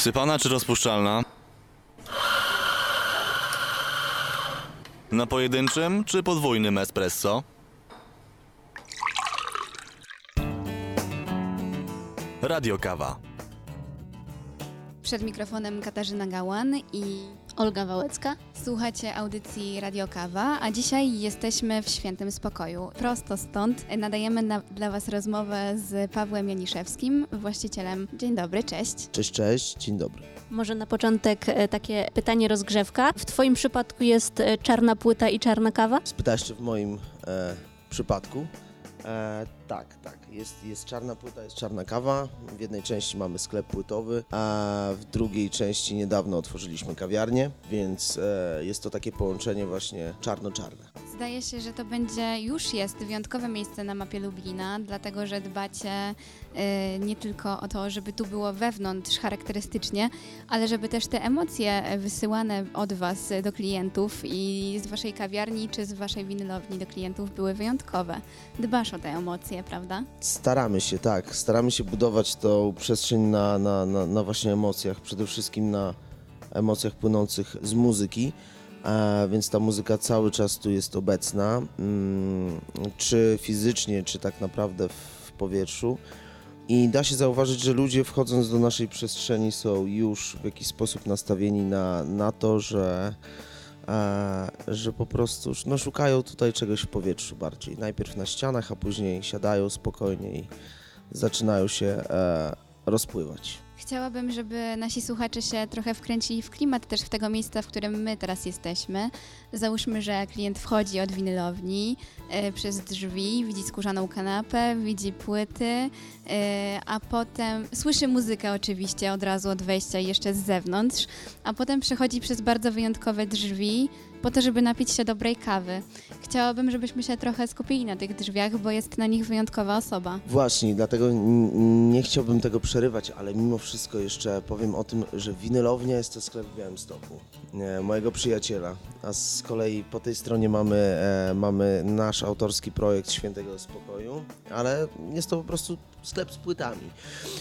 Sypana czy rozpuszczalna? Na pojedynczym czy podwójnym espresso? Radio Kawa. Przed mikrofonem Katarzyna Gałan i Olga Wałęcka. słuchacie audycji Radio Kawa, a dzisiaj jesteśmy w świętym spokoju. Prosto stąd nadajemy na, dla Was rozmowę z Pawłem Janiszewskim, właścicielem. Dzień dobry, cześć. Cześć, cześć, dzień dobry. Może na początek e, takie pytanie rozgrzewka. W Twoim przypadku jest e, czarna płyta i czarna kawa? Spytałeś, czy w moim e, przypadku. E, tak, tak. Jest, jest czarna płyta, jest czarna kawa. W jednej części mamy sklep płytowy, a w drugiej części niedawno otworzyliśmy kawiarnię, więc e, jest to takie połączenie właśnie czarno-czarne. Zdaje się, że to będzie, już jest wyjątkowe miejsce na mapie Lublina, dlatego że dbacie y, nie tylko o to, żeby tu było wewnątrz charakterystycznie, ale żeby też te emocje wysyłane od Was do klientów i z Waszej kawiarni czy z Waszej winylowni do klientów były wyjątkowe. Dbasz o te emocje, prawda? Staramy się, tak. Staramy się budować tą przestrzeń na, na, na, na właśnie emocjach, przede wszystkim na emocjach płynących z muzyki. Więc ta muzyka cały czas tu jest obecna, mm, czy fizycznie, czy tak naprawdę w, w powietrzu. I da się zauważyć, że ludzie wchodząc do naszej przestrzeni są już w jakiś sposób nastawieni na, na to, że, e, że po prostu no, szukają tutaj czegoś w powietrzu bardziej. Najpierw na ścianach, a później siadają spokojnie i zaczynają się e, rozpływać. Chciałabym, żeby nasi słuchacze się trochę wkręcili w klimat też w tego miejsca, w którym my teraz jesteśmy. Załóżmy, że klient wchodzi od winylowni e, przez drzwi, widzi skórzaną kanapę, widzi płyty, e, a potem słyszy muzykę oczywiście od razu od wejścia jeszcze z zewnątrz, a potem przechodzi przez bardzo wyjątkowe drzwi po to, żeby napić się dobrej kawy. Chciałabym, żebyśmy się trochę skupili na tych drzwiach, bo jest na nich wyjątkowa osoba. Właśnie, dlatego nie chciałbym tego przerywać, ale mimo wszystko jeszcze powiem o tym, że winylownia jest to sklep w Białymstoku, e, mojego przyjaciela, a z kolei po tej stronie mamy, e, mamy nasz autorski projekt Świętego Spokoju, ale jest to po prostu sklep z płytami,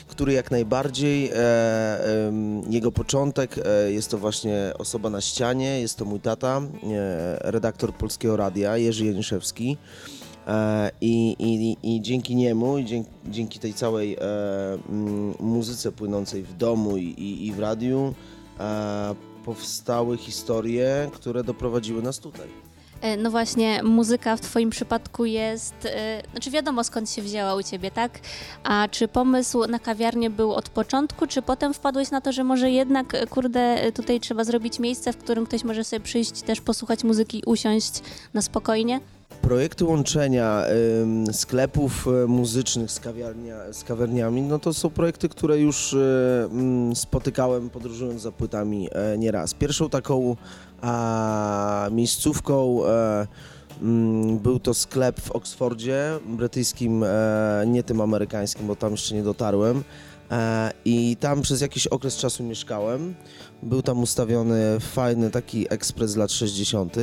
który jak najbardziej, e, em, jego początek e, jest to właśnie osoba na ścianie, jest to mój tata, e, redaktor Polskiego Radia, Jerzy Janiszewski. E, I, i, I dzięki niemu, i dzięki, dzięki tej całej e, muzyce płynącej w domu i, i, w radiu, e, powstały historie, które doprowadziły nas tutaj. E, No właśnie, muzyka w Twoim przypadku jest, e, znaczy wiadomo skąd się wzięła u Ciebie, tak? A czy pomysł na kawiarnię był od początku, czy potem wpadłeś na to, że może jednak, e, kurde, tutaj trzeba zrobić miejsce, w którym ktoś może sobie przyjść, też posłuchać muzyki, usiąść na spokojnie? Projekty łączenia sklepów e, muzycznych z, kawiarnia, z kawiarniami, no to są projekty, które już e, mm, spotykałem podróżując za płytami e, nieraz. Pierwszą taką miejscówką e, mm, był to sklep w Oksfordzie, brytyjskim, e, nie tym amerykańskim, bo tam jeszcze nie dotarłem. I tam przez jakiś okres czasu mieszkałem. Był tam ustawiony fajny taki ekspres lat 60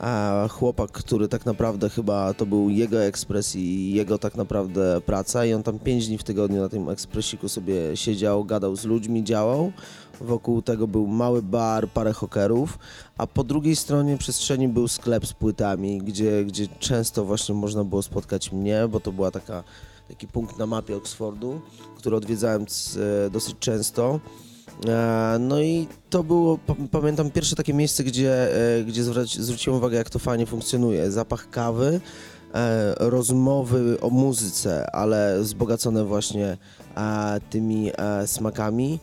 a chłopak, który tak naprawdę chyba to był jego ekspres i jego tak naprawdę praca i on tam 5 dni w tygodniu na tym ekspresiku sobie siedział, gadał z ludźmi, działał. Wokół tego był mały bar, parę hokerów, a po drugiej stronie przestrzeni był sklep z płytami, gdzie, gdzie często właśnie można było spotkać mnie, bo to była taka, taki punkt na mapie Oxfordu, który odwiedzałem c- dosyć często. E, No i to było, pa- pamiętam, pierwsze takie miejsce, gdzie, e, gdzie zwróciłem uwagę, jak to fajnie funkcjonuje. Zapach kawy, e, rozmowy o muzyce, ale wzbogacone właśnie tymi smakami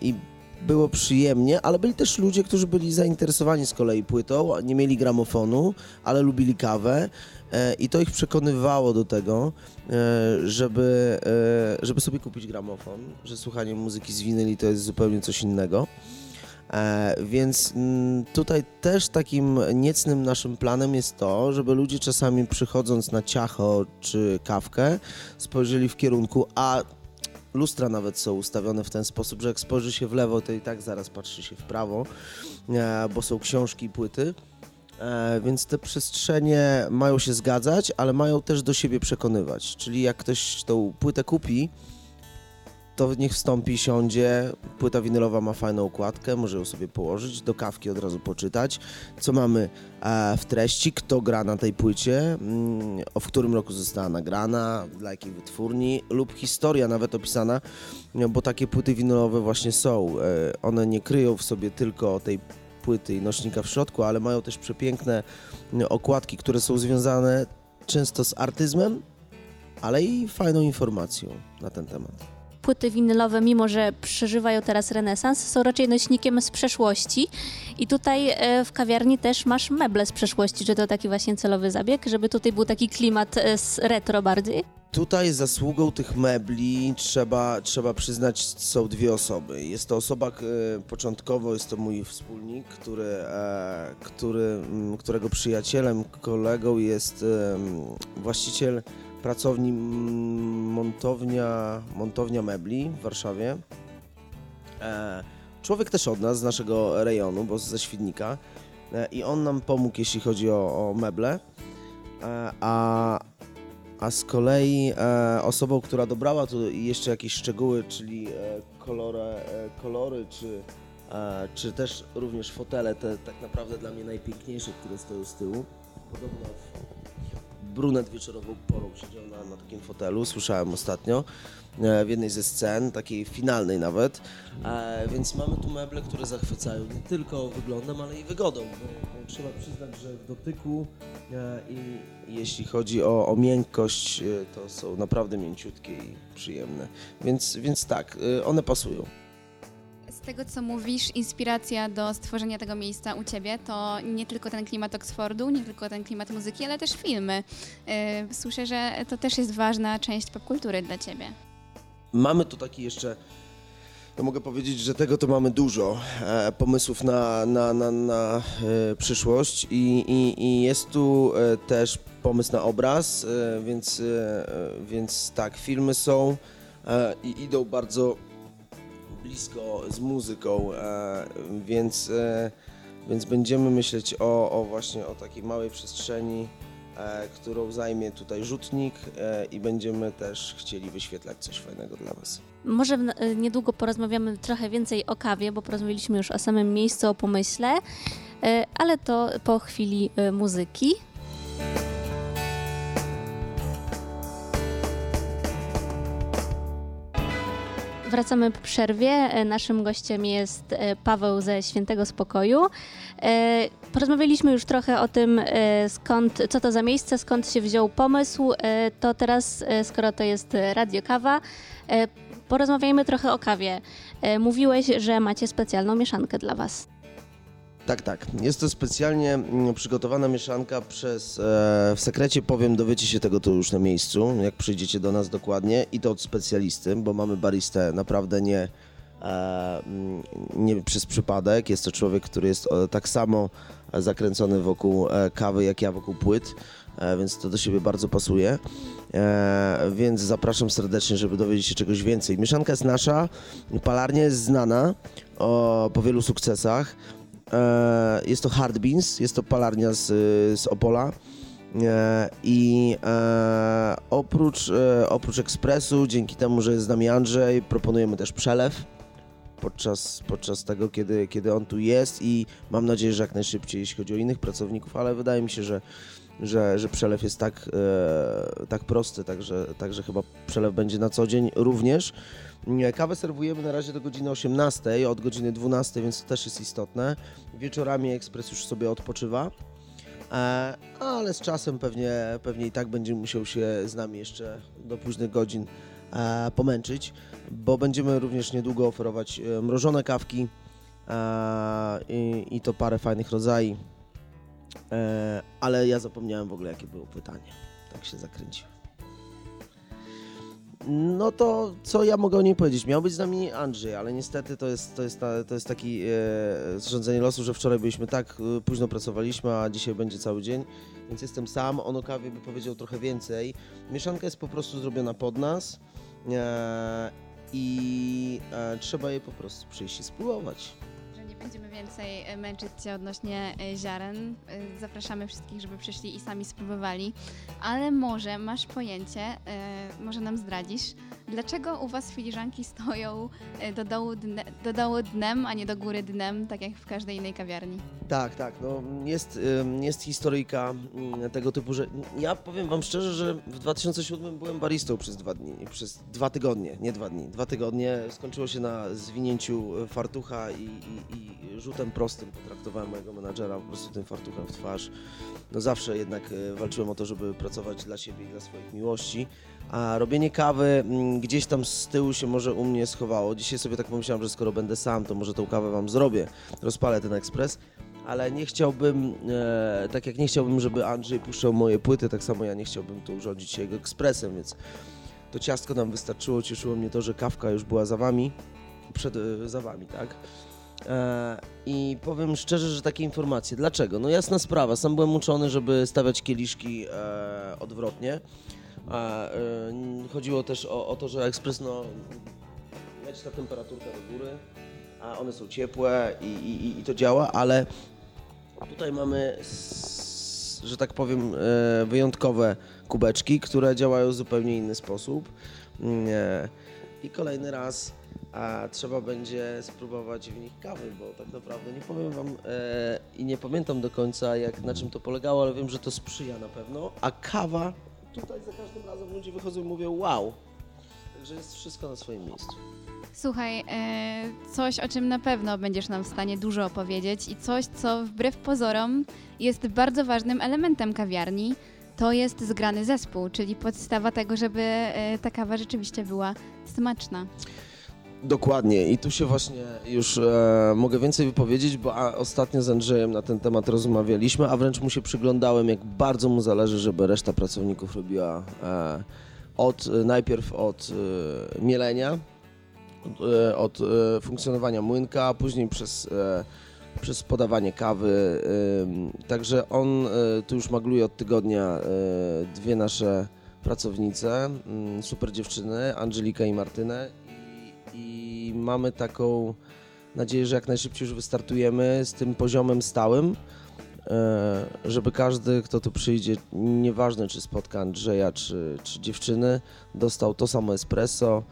i było przyjemnie, ale byli też ludzie, którzy byli zainteresowani z kolei płytą, nie mieli gramofonu, ale lubili kawę i to ich przekonywało do tego, żeby, e, żeby sobie kupić gramofon, że słuchanie muzyki z winyli to jest zupełnie coś innego. E, więc mm, tutaj też takim niecnym naszym planem jest to, żeby ludzie czasami przychodząc na ciacho czy kawkę spojrzeli w kierunku, a lustra nawet są ustawione w ten sposób, że jak spojrzy się w lewo, to i tak zaraz patrzy się w prawo, e, bo są książki i płyty. E, więc te przestrzenie mają się zgadzać, ale mają też do siebie przekonywać. Czyli jak ktoś tą płytę kupi, to niech wstąpi, siądzie. Płyta winylowa ma fajną układkę, może ją sobie położyć, do kawki od razu poczytać. Co mamy e, w treści, kto gra na tej płycie, mm, o w którym roku została nagrana, dla jakiej wytwórni, lub historia nawet opisana, bo takie płyty winylowe właśnie są. E, one nie kryją w sobie tylko tej płyty i nośnika w środku, ale mają też przepiękne no, okładki, które są związane często z artyzmem, ale i fajną informacją na ten temat. Płyty winylowe, mimo że przeżywają teraz renesans, są raczej nośnikiem z przeszłości. I tutaj e, w kawiarni też masz meble z przeszłości. Czy to taki właśnie celowy zabieg, żeby tutaj był taki klimat e, z retro bardziej? Tutaj zasługą tych mebli trzeba, trzeba przyznać są dwie osoby. Jest to osoba, k- początkowo jest to mój wspólnik, który, e, który, mm, którego przyjacielem, kolegą jest em, właściciel pracowni montownia, montownia mebli w Warszawie. E, człowiek też od nas, z naszego rejonu, bo ze Świdnika. E, I on nam pomógł, jeśli chodzi o, o meble. E, a, a z kolei e, osobą, która dobrała tu jeszcze jakieś szczegóły, czyli e, kolory, e, kolory czy, e, czy też również fotele, te tak naprawdę dla mnie najpiękniejsze, które stoją z tyłu. Podobno brunet wieczorową porą siedział na, na takim fotelu, słyszałem ostatnio e, w jednej ze scen, takiej finalnej nawet. E, więc mamy tu meble, które zachwycają nie tylko wyglądem, ale i wygodą. Bo trzeba przyznać, że w dotyku e, i jeśli chodzi o, o miękkość, e, to są naprawdę mięciutkie i przyjemne. Więc, więc tak, e, one pasują. Z tego, co mówisz, inspiracja do stworzenia tego miejsca u Ciebie to nie tylko ten klimat Oxfordu, nie tylko ten klimat muzyki, ale też filmy. Słyszę, że to też jest ważna część popkultury dla Ciebie. Mamy tu taki jeszcze, no mogę powiedzieć, że tego to mamy dużo e, pomysłów na, na, na, na e, przyszłość i, i, i jest tu e, też pomysł na obraz, e, więc, e, e, więc tak, filmy są i idą bardzo blisko z muzyką, więc, więc będziemy myśleć o, o właśnie o takiej małej przestrzeni, którą zajmie tutaj rzutnik e, i będziemy też chcieli wyświetlać coś fajnego dla Was. Może e, niedługo porozmawiamy trochę więcej o kawie, bo porozmawialiśmy już o samym miejscu, o pomyśle, e, ale to po chwili e, muzyki. Wracamy po przerwie. E, Naszym gościem jest e, Paweł ze Świętego Spokoju. E, Porozmawialiśmy już trochę o tym, skąd, co to za miejsce, skąd się wziął pomysł. To teraz, skoro to jest Radio Kawa, porozmawiajmy trochę o kawie. Mówiłeś, że macie specjalną mieszankę dla Was. Tak, tak. Jest to specjalnie mm, przygotowana mieszanka przez. E, w sekrecie powiem, dowiecie się tego tu już na miejscu, jak przyjdziecie do nas dokładnie i to od specjalisty, bo mamy baristę naprawdę nie, e, mm, nie przez przypadek. Jest to człowiek, który jest e, tak samo zakręcony wokół e, kawy, jak ja wokół płyt, e, więc to do siebie bardzo pasuje. E, więc zapraszam serdecznie, żeby dowiedzieć się czegoś więcej. Mieszanka jest nasza, palarnia jest znana o, po wielu sukcesach. E, jest to Hard Beans, jest to palarnia z, z Opola. E, I e, oprócz, oprócz ekspresu, dzięki temu, że jest z nami Andrzej, proponujemy też przelew podczas, podczas tego, kiedy, kiedy on tu jest i mam nadzieję, że jak najszybciej, jeśli chodzi o innych pracowników, ale wydaje mi się, że, że, że przelew jest tak, e, tak prosty, także, także chyba przelew będzie na co dzień również. Kawę serwujemy na razie do godziny 18, od godziny 12, więc to też jest istotne. Wieczorami ekspres już sobie odpoczywa. E, ale z czasem pewnie, pewnie i tak będzie musiał się z nami jeszcze do późnych godzin e, pomęczyć, bo będziemy również niedługo oferować e, mrożone kawki i, to parę fajnych rodzajów. Ale ja zapomniałem w ogóle, jakie było pytanie. Tak się zakręciłem. No to co ja mogę o niej powiedzieć? Miał być z nami Andrzej, ale niestety to jest, to jest, ta, to jest taki e, zrządzenie losu, że wczoraj byliśmy tak e, późno pracowaliśmy, a dzisiaj będzie cały dzień, więc jestem sam. On o kawie by powiedział trochę więcej. Mieszanka jest po prostu zrobiona pod nas e, i e, trzeba je po prostu przyjść i spróbować. Będziemy więcej e, męczyć Cię odnośnie e, ziaren. E, Zapraszamy wszystkich, żeby przyszli i sami spróbowali. Ale może masz pojęcie, może nam zdradzisz, Dlaczego u Was filiżanki stoją do dołu, dne, do dołu dnem, a nie do góry dnem, tak jak w każdej innej kawiarni? Tak, tak. No, jest, jest historyjka mm, tego typu, że ja powiem wam szczerze, że w 2007 byłem baristą przez dwa dni, przez dwa tygodnie, nie dwa dni, dwa tygodnie. Skończyło się na zwinięciu fartucha i, i, i rzutem prostym. Potraktowałem mojego menadżera po prostu tym fartuchem w twarz. No zawsze jednak e, walczyłem o to, żeby pracować dla siebie i dla swoich miłości. A robienie kawy mm, gdzieś tam z tyłu się może u mnie schowało. Dzisiaj sobie tak pomyślałem, że skoro będę sam, to może tą kawę wam zrobię. Rozpalę ten ekspres ale nie chciałbym, e, tak jak nie chciałbym, żeby Andrzej puszczał moje płyty, tak samo ja nie chciałbym tu urządzić się jego ekspresem, więc to ciastko nam wystarczyło, cieszyło mnie to, że kawka już była za wami, przed, e, za wami, tak? E, I powiem szczerze, że takie informacje. Dlaczego? No jasna sprawa, sam byłem uczony, żeby stawiać kieliszki e, odwrotnie. E, chodziło też o, o to, że ekspres, no, leci ta temperaturka do góry, a one są ciepłe i, i, i to działa, ale tutaj mamy, że tak powiem, wyjątkowe kubeczki, które działają w zupełnie inny sposób. I kolejny raz a trzeba będzie spróbować w nich kawy, bo tak naprawdę nie powiem wam e, i nie pamiętam do końca jak na czym to polegało, ale wiem, że to sprzyja na pewno. A kawa, tutaj za każdym razem ludzie wychodzą i mówią wow. Także jest wszystko na swoim miejscu. Słuchaj, e, coś o czym na pewno będziesz nam w stanie dużo opowiedzieć i coś, co wbrew pozorom jest bardzo ważnym elementem kawiarni, to jest zgrany zespół, czyli podstawa tego, żeby e, ta kawa rzeczywiście była smaczna. Dokładnie i tu się właśnie już e, mogę więcej wypowiedzieć, bo a, ostatnio z Andrzejem na ten temat rozmawialiśmy, a wręcz mu się przyglądałem, jak bardzo mu zależy, żeby reszta pracowników robiła e, od, najpierw od e, mielenia, od, e, e, funkcjonowania młynka, a później przez, e, przez podawanie kawy. także on tu już magluje od tygodnia dwie nasze pracownice, mm, super dziewczyny, Angelika i Martynę i, mamy taką nadzieję, że jak najszybciej już wystartujemy z tym poziomem stałym, e, żeby każdy, kto tu przyjdzie, nieważne czy spotka Andrzeja, czy, czy dziewczyny, dostał to samo espresso,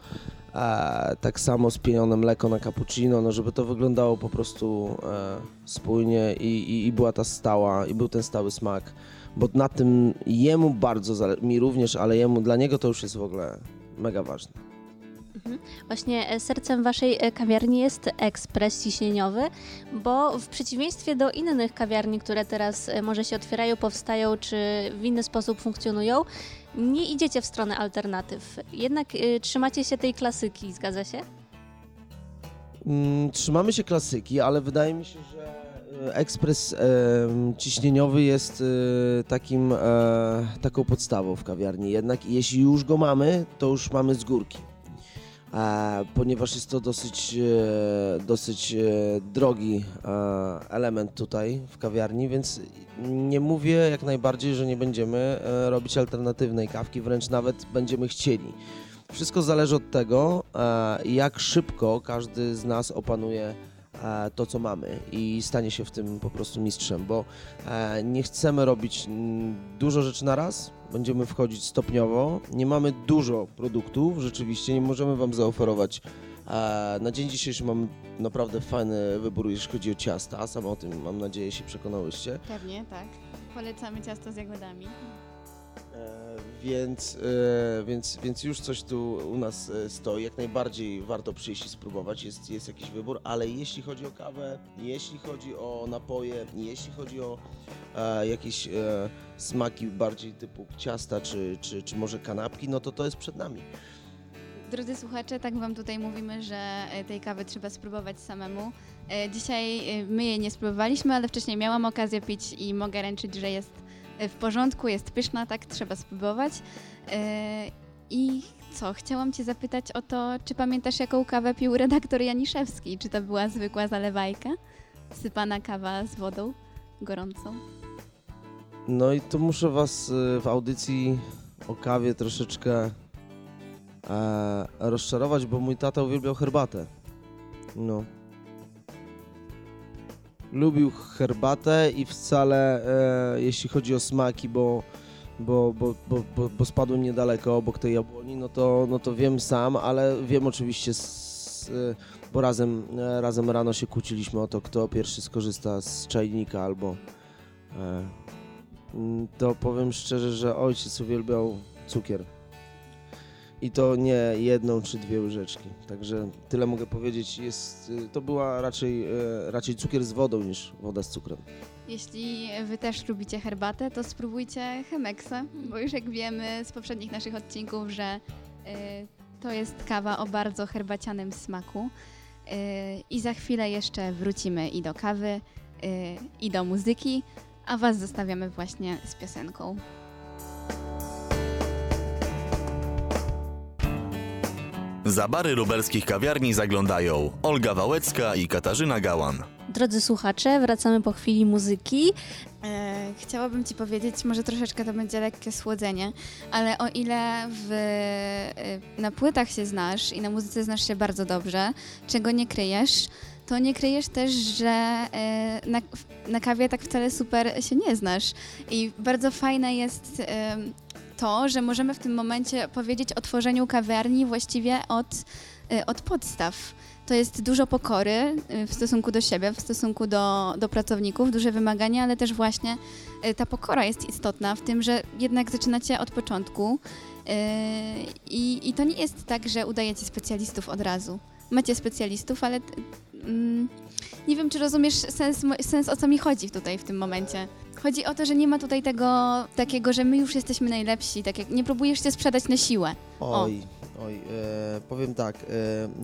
e, tak samo spienione mleko na cappuccino, no żeby to wyglądało po prostu e, spójnie i, i, i była ta stała, i był ten stały smak, bo na tym jemu bardzo, mi również, ale jemu, dla niego to już jest w ogóle mega ważne. Właśnie e, sercem waszej e, kawiarni jest ekspres ciśnieniowy, bo w przeciwieństwie do innych kawiarni, które teraz e, może się otwierają, powstają czy w inny sposób funkcjonują, nie idziecie w stronę alternatyw. Jednak e, trzymacie się tej klasyki, zgadza się? Mm, Trzymamy się klasyki, ale wydaje mi się, że e, ekspres em, ciśnieniowy jest e, takim, e, taką podstawą w kawiarni. Jednak jeśli już go mamy, to już mamy z górki. E, ponieważ jest to dosyć, e, dosyć e, drogi element tutaj w kawiarni, więc nie mówię jak najbardziej, że nie będziemy robić alternatywnej kawki, wręcz nawet będziemy chcieli. Wszystko zależy od tego, jak szybko każdy z nas opanuje to, co mamy i stanie się w tym po prostu mistrzem, bo e, nie chcemy robić mm, dużo rzeczy na raz, będziemy wchodzić stopniowo. Nie mamy dużo produktów, rzeczywiście nie możemy Wam zaoferować. E, Na dzień dzisiejszy mamy naprawdę fajny wybór, jeśli chodzi o ciasta, sam o tym mam nadzieję się przekonałyście. Pewnie, tak. Polecamy ciasto z jagodami. E, Więc, e, więc, więc już coś tu u nas e, stoi. Jak najbardziej warto przyjść i spróbować. Jest, jest jakiś wybór, ale jeśli chodzi o kawę, jeśli chodzi o napoje, jeśli chodzi o e, jakieś e, smaki bardziej typu ciasta czy, czy, czy może kanapki, no to to jest przed nami. Drodzy słuchacze, tak Wam tutaj mówimy, że tej kawy trzeba spróbować samemu. Dzisiaj my jej nie spróbowaliśmy, ale wcześniej miałam okazję pić i mogę ręczyć, że jest w porządku, jest pyszna, tak trzeba spróbować. E, I co, chciałam Cię zapytać o to, czy pamiętasz jaką kawę pił redaktor Janiszewski? Czy to była zwykła zalewajka? Sypana kawa z wodą gorącą? No i tu muszę Was e, w audycji o kawie troszeczkę e, rozczarować, bo mój tata uwielbiał herbatę. No. Lubił herbatę i wcale, e, jeśli chodzi o smaki, bo bo, bo, bo, bo, bo spadłem niedaleko obok tej jabłoni, no to, no to wiem sam, ale wiem oczywiście, z, y, bo razem, e, razem rano się kłóciliśmy o to, kto pierwszy skorzysta z czajnika albo... E, mm, to powiem szczerze, że ojciec uwielbiał cukier. I to nie jedną czy dwie łyżeczki. Także tyle mogę powiedzieć. Jest, to była raczej, e, raczej cukier z wodą niż woda z cukrem. Jeśli wy też lubicie herbatę, to spróbujcie Chemeksa, bo już jak wiemy z poprzednich naszych odcinków, że y, to jest kawa o bardzo herbacianym smaku. Y, I za chwilę jeszcze wrócimy i do kawy, i do muzyki, a was zostawiamy właśnie z piosenką. Za bary lubelskich kawiarni zaglądają Olga Wałęcka i Katarzyna Gałan. Drodzy słuchacze, wracamy po chwili muzyki. E, chciałabym Ci powiedzieć, może troszeczkę to będzie lekkie słodzenie, ale o ile w, e, na płytach się znasz i na muzyce znasz się bardzo dobrze, czego nie kryjesz, to nie kryjesz też, że e, na, na kawie tak wcale super się nie znasz. I bardzo fajne jest to, że możemy w tym momencie powiedzieć o tworzeniu kawiarni właściwie od, e, od podstaw. To jest dużo pokory y, w stosunku do siebie, w stosunku do, do pracowników, duże wymagania, ale też właśnie y, ta pokora jest istotna w tym, że jednak zaczynacie od początku y, i to nie jest tak, że udajecie specjalistów od razu. Macie specjalistów, ale mm, nie wiem, czy rozumiesz sens, sens, o co mi chodzi tutaj w tym momencie. Chodzi o to, że nie ma tutaj tego takiego, że my już jesteśmy najlepsi, tak jak nie próbujesz się sprzedać na siłę. O. Oj, e, powiem tak, e,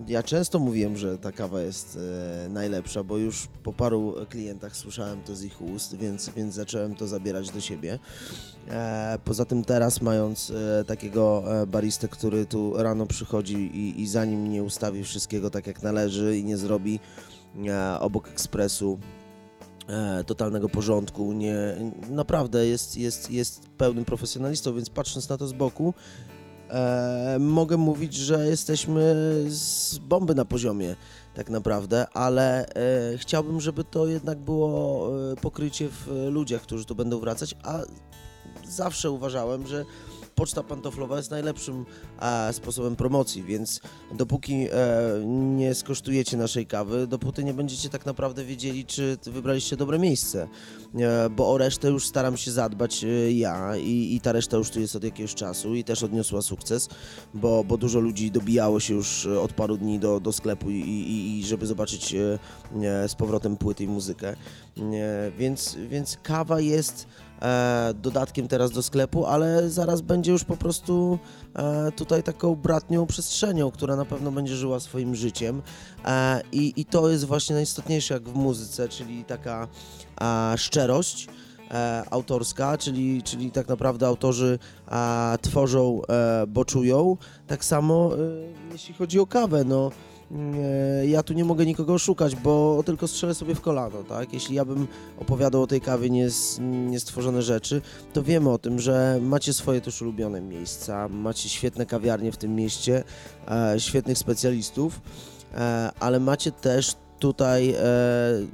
ja często mówiłem, że ta kawa jest e, najlepsza, bo już po paru klientach słyszałem to z ich ust, więc, więc zacząłem to zabierać do siebie. E, poza tym teraz mając e, takiego e, baristę, który tu rano przychodzi i, i zanim nie ustawi wszystkiego tak jak należy i nie zrobi obok ekspresu totalnego porządku, nie, naprawdę jest, jest, jest pełnym profesjonalistą, więc patrząc na to z boku, E, mogę mówić, że jesteśmy z bomby na poziomie tak naprawdę, ale e, chciałbym, żeby to jednak było e, pokrycie w ludziach, którzy tu będą wracać, a zawsze uważałem, że poczta pantoflowa jest najlepszym e, sposobem promocji, więc dopóki e, nie skosztujecie naszej kawy, dopóty nie będziecie tak naprawdę wiedzieli, czy wybraliście dobre miejsce, e, bo o resztę już staram się zadbać e, ja i, i ta reszta już tu jest od jakiegoś czasu i też odniosła sukces, bo, bo dużo ludzi dobijało się już e, od paru dni do, do sklepu i, i, i żeby zobaczyć e, z powrotem płyty i muzykę, więc, więc kawa jest dodatkiem teraz do sklepu, ale zaraz będzie już po prostu e, tutaj taką bratnią przestrzenią, która na pewno będzie żyła swoim życiem e, i, i to jest właśnie najistotniejsze jak w muzyce, czyli taka e, szczerość e, autorska, czyli, czyli tak naprawdę autorzy e, tworzą, e, bo czują. Tak samo e, jeśli chodzi o kawę, no e, ja tu nie mogę nikogo oszukać, bo tylko strzelę sobie w kolano, tak? Jeśli ja bym opowiadał o tej kawie nies- niestworzone rzeczy, to wiemy o tym, że macie swoje też ulubione miejsca, macie świetne kawiarnie w tym mieście, e, świetnych specjalistów, e, ale macie też tutaj e,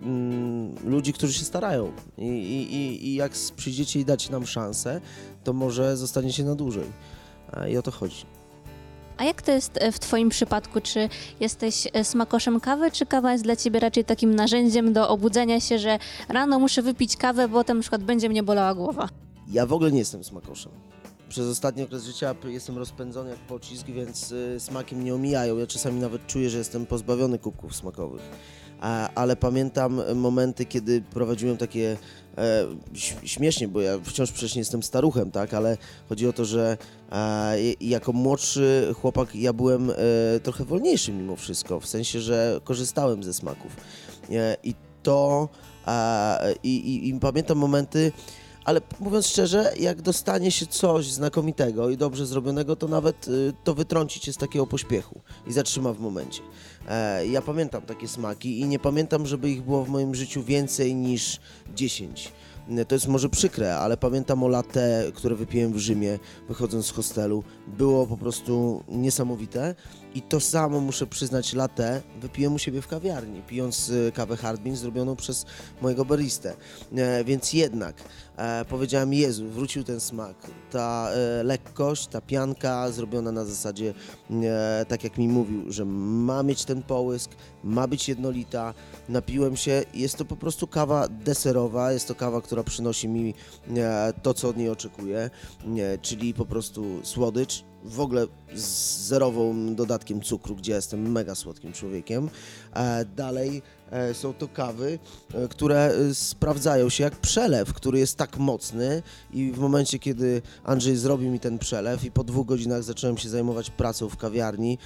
mm, ludzi, którzy się starają I, i, i, jak przyjdziecie i dacie nam szansę, to może zostaniecie na dłużej. E, I o to chodzi. A jak to jest e, w Twoim przypadku? Czy jesteś e, smakoszem kawy, czy kawa jest dla Ciebie raczej takim narzędziem do obudzenia się, że rano muszę wypić kawę, bo potem na przykład będzie mnie bolała głowa? Ja w ogóle nie jestem smakoszem. Przez ostatni okres życia jestem rozpędzony jak pocisk, więc y, smaki mnie omijają. Ja czasami nawet czuję, że jestem pozbawiony kubków smakowych. Ale pamiętam momenty, kiedy prowadziłem takie e, śmiesznie, bo ja wciąż przecież nie jestem staruchem, tak, ale chodzi o to, że e, jako młodszy chłopak ja byłem e, trochę wolniejszy mimo wszystko, w sensie, że korzystałem ze smaków. E, I to i, i, i pamiętam momenty, ale mówiąc szczerze, jak dostanie się coś znakomitego i dobrze zrobionego, to nawet y, to wytrąci cię z takiego pośpiechu i zatrzyma w momencie. E, ja pamiętam takie smaki i nie pamiętam, żeby ich było w moim życiu więcej niż 10. E, To jest może przykre, ale pamiętam o latte, które wypiłem w Rzymie, wychodząc z hostelu. Było po prostu niesamowite. I to samo muszę przyznać, latte wypiłem u siebie w kawiarni, pijąc e, kawę hard bean zrobioną przez mojego baristę. E, więc jednak e, powiedziałem, Jezu, wrócił ten smak. Ta e, lekkość, ta pianka zrobiona na zasadzie, e, tak jak mi mówił, że ma mieć ten połysk, ma być jednolita. Napiłem się, jest to po prostu kawa deserowa, jest to kawa, która przynosi mi e, to, co od niej oczekuję, e, czyli po prostu słodycz, w ogóle z zerowym dodatkiem cukru, gdzie jestem mega słodkim człowiekiem. E, dalej e, są to kawy, e, które sprawdzają się jak przelew, który jest tak mocny i w momencie, kiedy Andrzej zrobił mi ten przelew i po dwóch godzinach zacząłem się zajmować pracą w kawiarni,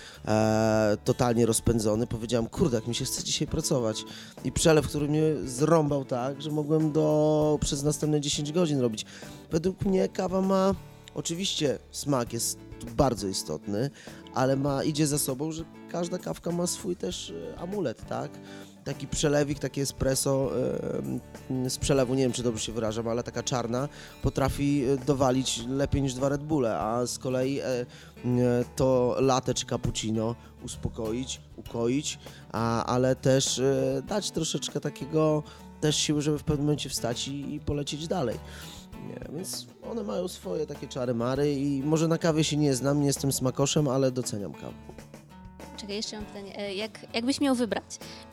totalnie rozpędzony, powiedziałem, kurde, jak mi się chce dzisiaj pracować. I przelew, który mnie zrąbał tak, że mogłem do, przez następne 10 godzin robić. Według mnie kawa ma, oczywiście smak jest bardzo istotny, ale ma, idzie za sobą, że każda kawka ma swój też e, amulet, tak? Taki przelewik, takie espresso z przelewu, nie wiem czy dobrze się wyrażam, ale taka czarna potrafi e, dowalić lepiej niż dwa Red Bulle, a z kolei e, to latte czy cappuccino uspokoić, ukoić, a, ale też dać troszeczkę takiego też siły, żeby w pewnym momencie wstać i, i polecieć dalej. Nie, więc one mają swoje takie czary mary i może na kawie się nie znam, nie jestem smakoszem, ale doceniam kawę. Czekaj, jeszcze mam pytanie. E, Jak, jakbyś miał wybrać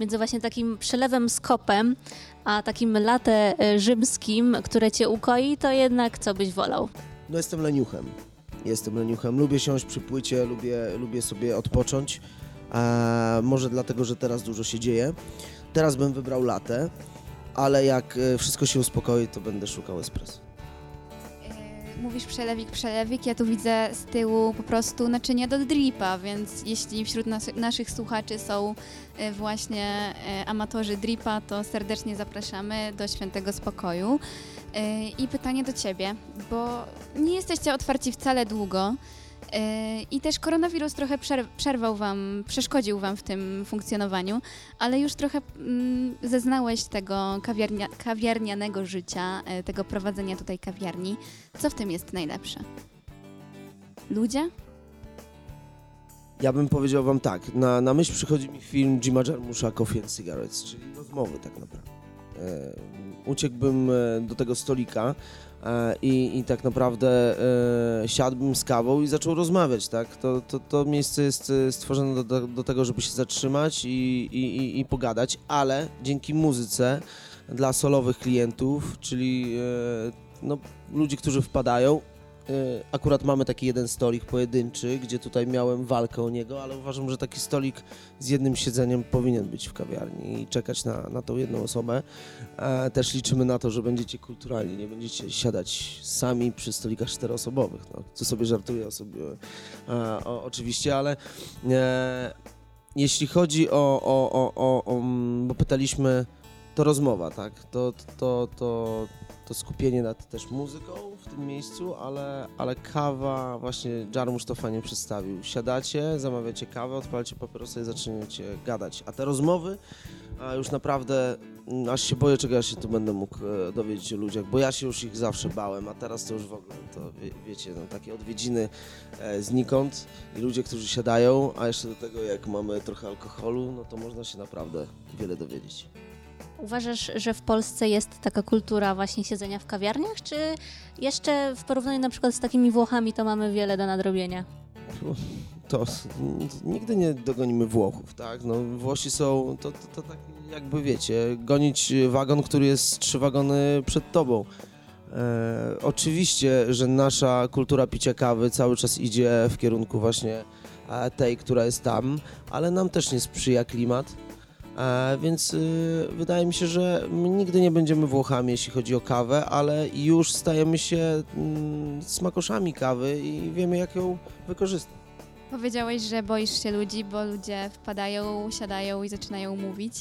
między właśnie takim przelewem z kopem, a takim latte e, rzymskim, które cię ukoi, to jednak co byś wolał? No jestem leniuchem. Jestem leniuchem. Lubię siąść przy płycie, lubię, lubię sobie odpocząć. Może dlatego, że teraz dużo się dzieje. Teraz bym wybrał latę, ale jak e, wszystko się uspokoi, to będę szukał espresso. Mówisz przelewik, przelewik, ja tu widzę z tyłu po prostu naczynia do dripa, więc jeśli wśród nas, naszych słuchaczy są e, właśnie e, amatorzy dripa, to serdecznie zapraszamy do Świętego Spokoju. E, I pytanie do Ciebie, bo nie jesteście otwarci wcale długo i też koronawirus trochę przer- przerwał Wam, przeszkodził Wam w tym funkcjonowaniu, ale już trochę mm, zeznałeś tego kawiarnia, kawiarnianego życia, e, tego prowadzenia tutaj kawiarni. Co w tym jest najlepsze? Ludzie? Ja bym powiedział wam tak, na, na myśl przychodzi mi film Jima Jarmusza Coffee and Cigarettes, czyli rozmowy tak naprawdę. E, uciekłbym e, do tego stolika i, i tak naprawdę e, siadłbym z kawą i zaczął rozmawiać, tak? To, to, to miejsce jest e, stworzone do, do, tego, żeby się zatrzymać i, i, i, i pogadać, ale dzięki muzyce dla solowych klientów, czyli e, no, ludzi, którzy wpadają, E, Akurat mamy taki jeden stolik pojedynczy, gdzie tutaj miałem walkę o niego, ale uważam, że taki stolik z jednym siedzeniem powinien być w kawiarni i czekać na, na tą jedną osobę. E, Też liczymy na to, że będziecie kulturalni, nie będziecie siadać sami przy stolikach czteroosobowych. No, co sobie żartuję o sobie, e, o, oczywiście, ale e, jeśli chodzi o, o, o, o, o, mm, bo pytaliśmy, to rozmowa, tak? To, to, to, to skupienie nad też muzyką w tym miejscu, ale, ale kawa, właśnie Jarmusz to fajnie przedstawił. Siadacie, zamawiacie kawę, odpalacie papierosy i zaczynacie gadać. A te rozmowy, a już naprawdę, mm, aż się boję, czego ja się tu będę mógł e, dowiedzieć o ludziach, bo ja się już ich zawsze bałem, a teraz to już w ogóle, to wie, wiecie, no, takie odwiedziny e, znikąd i ludzie, którzy siadają, a jeszcze do tego jak mamy trochę alkoholu, no to można się naprawdę wiele dowiedzieć. Uważasz, że w Polsce jest taka kultura właśnie siedzenia w kawiarniach, czy jeszcze w porównaniu na przykład z takimi Włochami to mamy wiele do nadrobienia? to nigdy nie dogonimy Włochów, tak? No, Włosi są, to, to, to tak jakby wiecie, gonić wagon, który jest trzy wagony przed tobą. E, oczywiście, że nasza kultura picia kawy cały czas idzie w kierunku właśnie e, tej, która jest tam, ale nam też nie sprzyja klimat. E, więc y, wydaje mi się, że nigdy nie będziemy Włochami, jeśli chodzi o kawę, ale już stajemy się mm, smakoszami kawy i wiemy, jak ją wykorzystać. Powiedziałeś, że boisz się ludzi, bo ludzie wpadają, siadają i zaczynają mówić.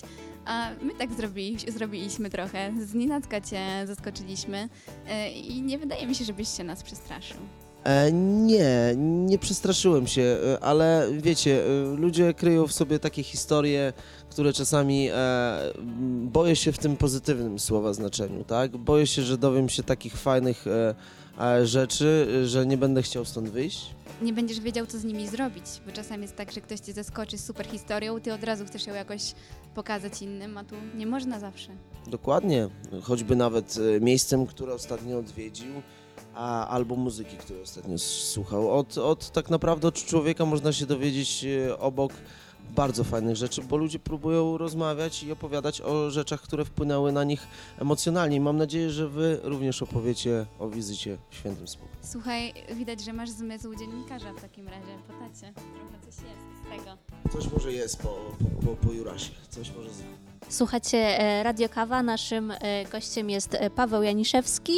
A my tak zrobili, zrobiliśmy trochę. Z nienacka cię zaskoczyliśmy e, i nie wydaje mi się, żebyś się nas przestraszył. E, nie, nie przestraszyłem się, e, ale wiecie, e, ludzie kryją w sobie takie historie, które czasami boję się w tym pozytywnym słowa znaczeniu, tak? Boję się, że dowiem się takich fajnych rzeczy, że nie będę chciał stąd wyjść. Nie będziesz wiedział, co z nimi zrobić, bo czasami jest tak, że ktoś cię zaskoczy super historią, ty od razu chcesz ją jakoś pokazać innym, a tu nie można zawsze. Dokładnie, choćby nawet miejscem, które ostatnio odwiedził, a, albo muzyki, której ostatnio słuchał. Od, od tak naprawdę od człowieka można się dowiedzieć e, obok bardzo fajnych rzeczy, bo ludzie próbują rozmawiać i opowiadać o rzeczach, które wpłynęły na nich emocjonalnie. I mam nadzieję, że wy również opowiecie o wizycie w Świętym Spokoju. Słuchaj, widać, że masz zmysł dziennikarza w takim razie, po tacie. Trochę coś jest z tego. Coś może jest po, po, po, po Jurasie, coś może... z- Słuchacie e, Radio Kawa. Naszym e, gościem jest Paweł Janiszewski.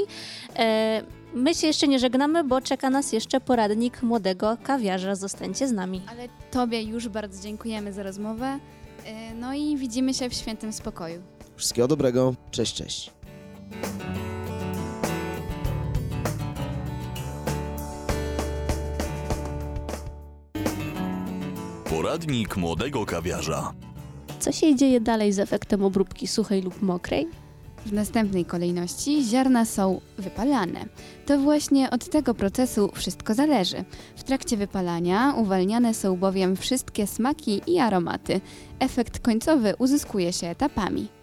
My się jeszcze nie żegnamy, bo czeka nas jeszcze poradnik młodego kawiarza. Zostańcie z nami. Ale tobie już bardzo dziękujemy za rozmowę. Yy, No i widzimy się w świętym spokoju. Wszystkiego dobrego, cześć, cześć. Poradnik młodego kawiarza. Co się dzieje dalej z efektem obróbki suchej lub mokrej? W następnej kolejności ziarna są wypalane. To właśnie od tego procesu wszystko zależy. W trakcie wypalania uwalniane są bowiem wszystkie smaki i aromaty. Efekt końcowy uzyskuje się etapami.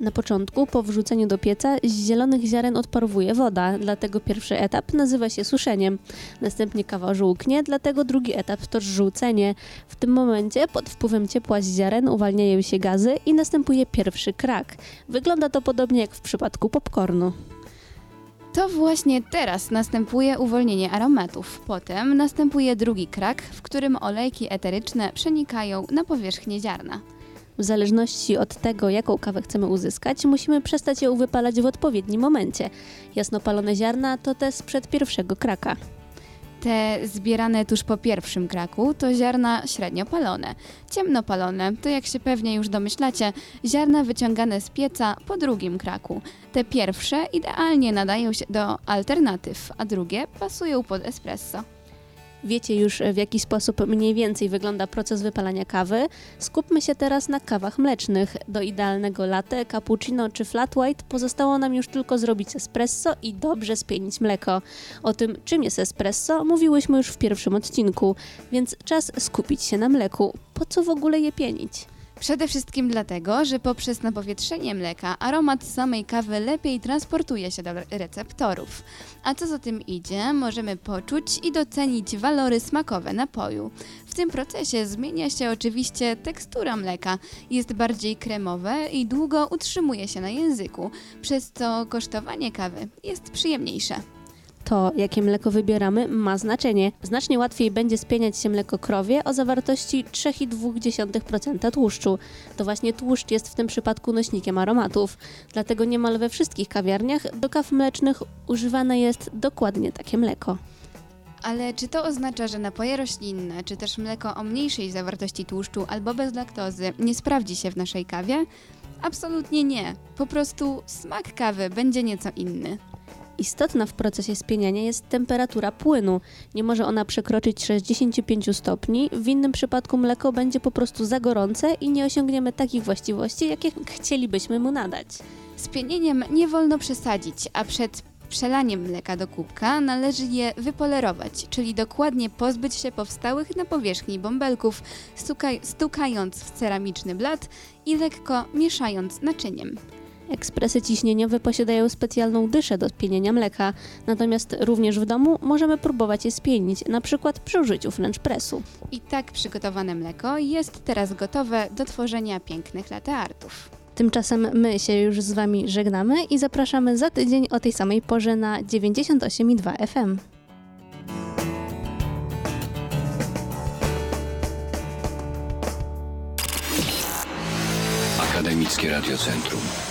Na początku, po wrzuceniu do pieca, z zielonych ziaren odparowuje woda, dlatego pierwszy etap nazywa się suszeniem. Następnie kawa żółknie, dlatego drugi etap to żółcenie. W tym momencie pod wpływem ciepła z ziaren uwalniają się gazy i następuje pierwszy krak. Wygląda to podobnie jak w przypadku popcornu. To właśnie teraz następuje uwolnienie aromatów. Potem następuje drugi krak, w którym olejki eteryczne przenikają na powierzchnię ziarna. W zależności od tego, jaką kawę chcemy uzyskać, musimy przestać ją wypalać w odpowiednim momencie. Jasnopalone ziarna to te sprzed pierwszego kraka. Te zbierane tuż po pierwszym kraku to ziarna średnio palone. Ciemno palone to, jak się pewnie już domyślacie, ziarna wyciągane z pieca po drugim kraku. Te pierwsze idealnie nadają się do alternatyw, a drugie pasują pod espresso. Wiecie już, w jaki sposób mniej więcej wygląda proces wypalania kawy. Skupmy się teraz na kawach mlecznych. Do idealnego latte, cappuccino czy flat white pozostało nam już tylko zrobić espresso i dobrze spienić mleko. O tym, czym jest espresso, mówiłyśmy już w pierwszym odcinku, więc czas skupić się na mleku. Po co w ogóle je pienić? Przede wszystkim dlatego, że poprzez napowietrzenie mleka aromat samej kawy lepiej transportuje się do receptorów. A co za tym idzie, możemy poczuć i docenić walory smakowe napoju. W tym procesie zmienia się oczywiście tekstura mleka, jest bardziej kremowe i długo utrzymuje się na języku, przez co kosztowanie kawy jest przyjemniejsze. To, jakie mleko wybieramy, ma znaczenie. Znacznie łatwiej będzie spieniać się mleko krowie o zawartości 3,2% tłuszczu. To właśnie tłuszcz jest w tym przypadku nośnikiem aromatów. Dlatego niemal we wszystkich kawiarniach do kaw mlecznych używane jest dokładnie takie mleko. Ale czy to oznacza, że napoje roślinne, czy też mleko o mniejszej zawartości tłuszczu albo bez laktozy nie sprawdzi się w naszej kawie? Absolutnie nie. Po prostu smak kawy będzie nieco inny. Istotna w procesie spieniania jest temperatura płynu. Nie może ona przekroczyć 65 stopni. W innym przypadku mleko będzie po prostu za gorące i nie osiągniemy takich właściwości, jakie chcielibyśmy mu nadać. Z pienieniem nie wolno przesadzić, a przed przelaniem mleka do kubka należy je wypolerować, czyli dokładnie pozbyć się powstałych na powierzchni bąbelków, stukaj, stukając w ceramiczny blat i lekko mieszając naczyniem. Ekspresy ciśnieniowe posiadają specjalną dyszę do spienienia mleka, natomiast również w domu możemy próbować je spienić, na przykład przy użyciu French pressu. I tak przygotowane mleko jest teraz gotowe do tworzenia pięknych latte artów. Tymczasem my się już z Wami żegnamy i zapraszamy za tydzień o tej samej porze na 98,2 FM. Akademickie Radiocentrum.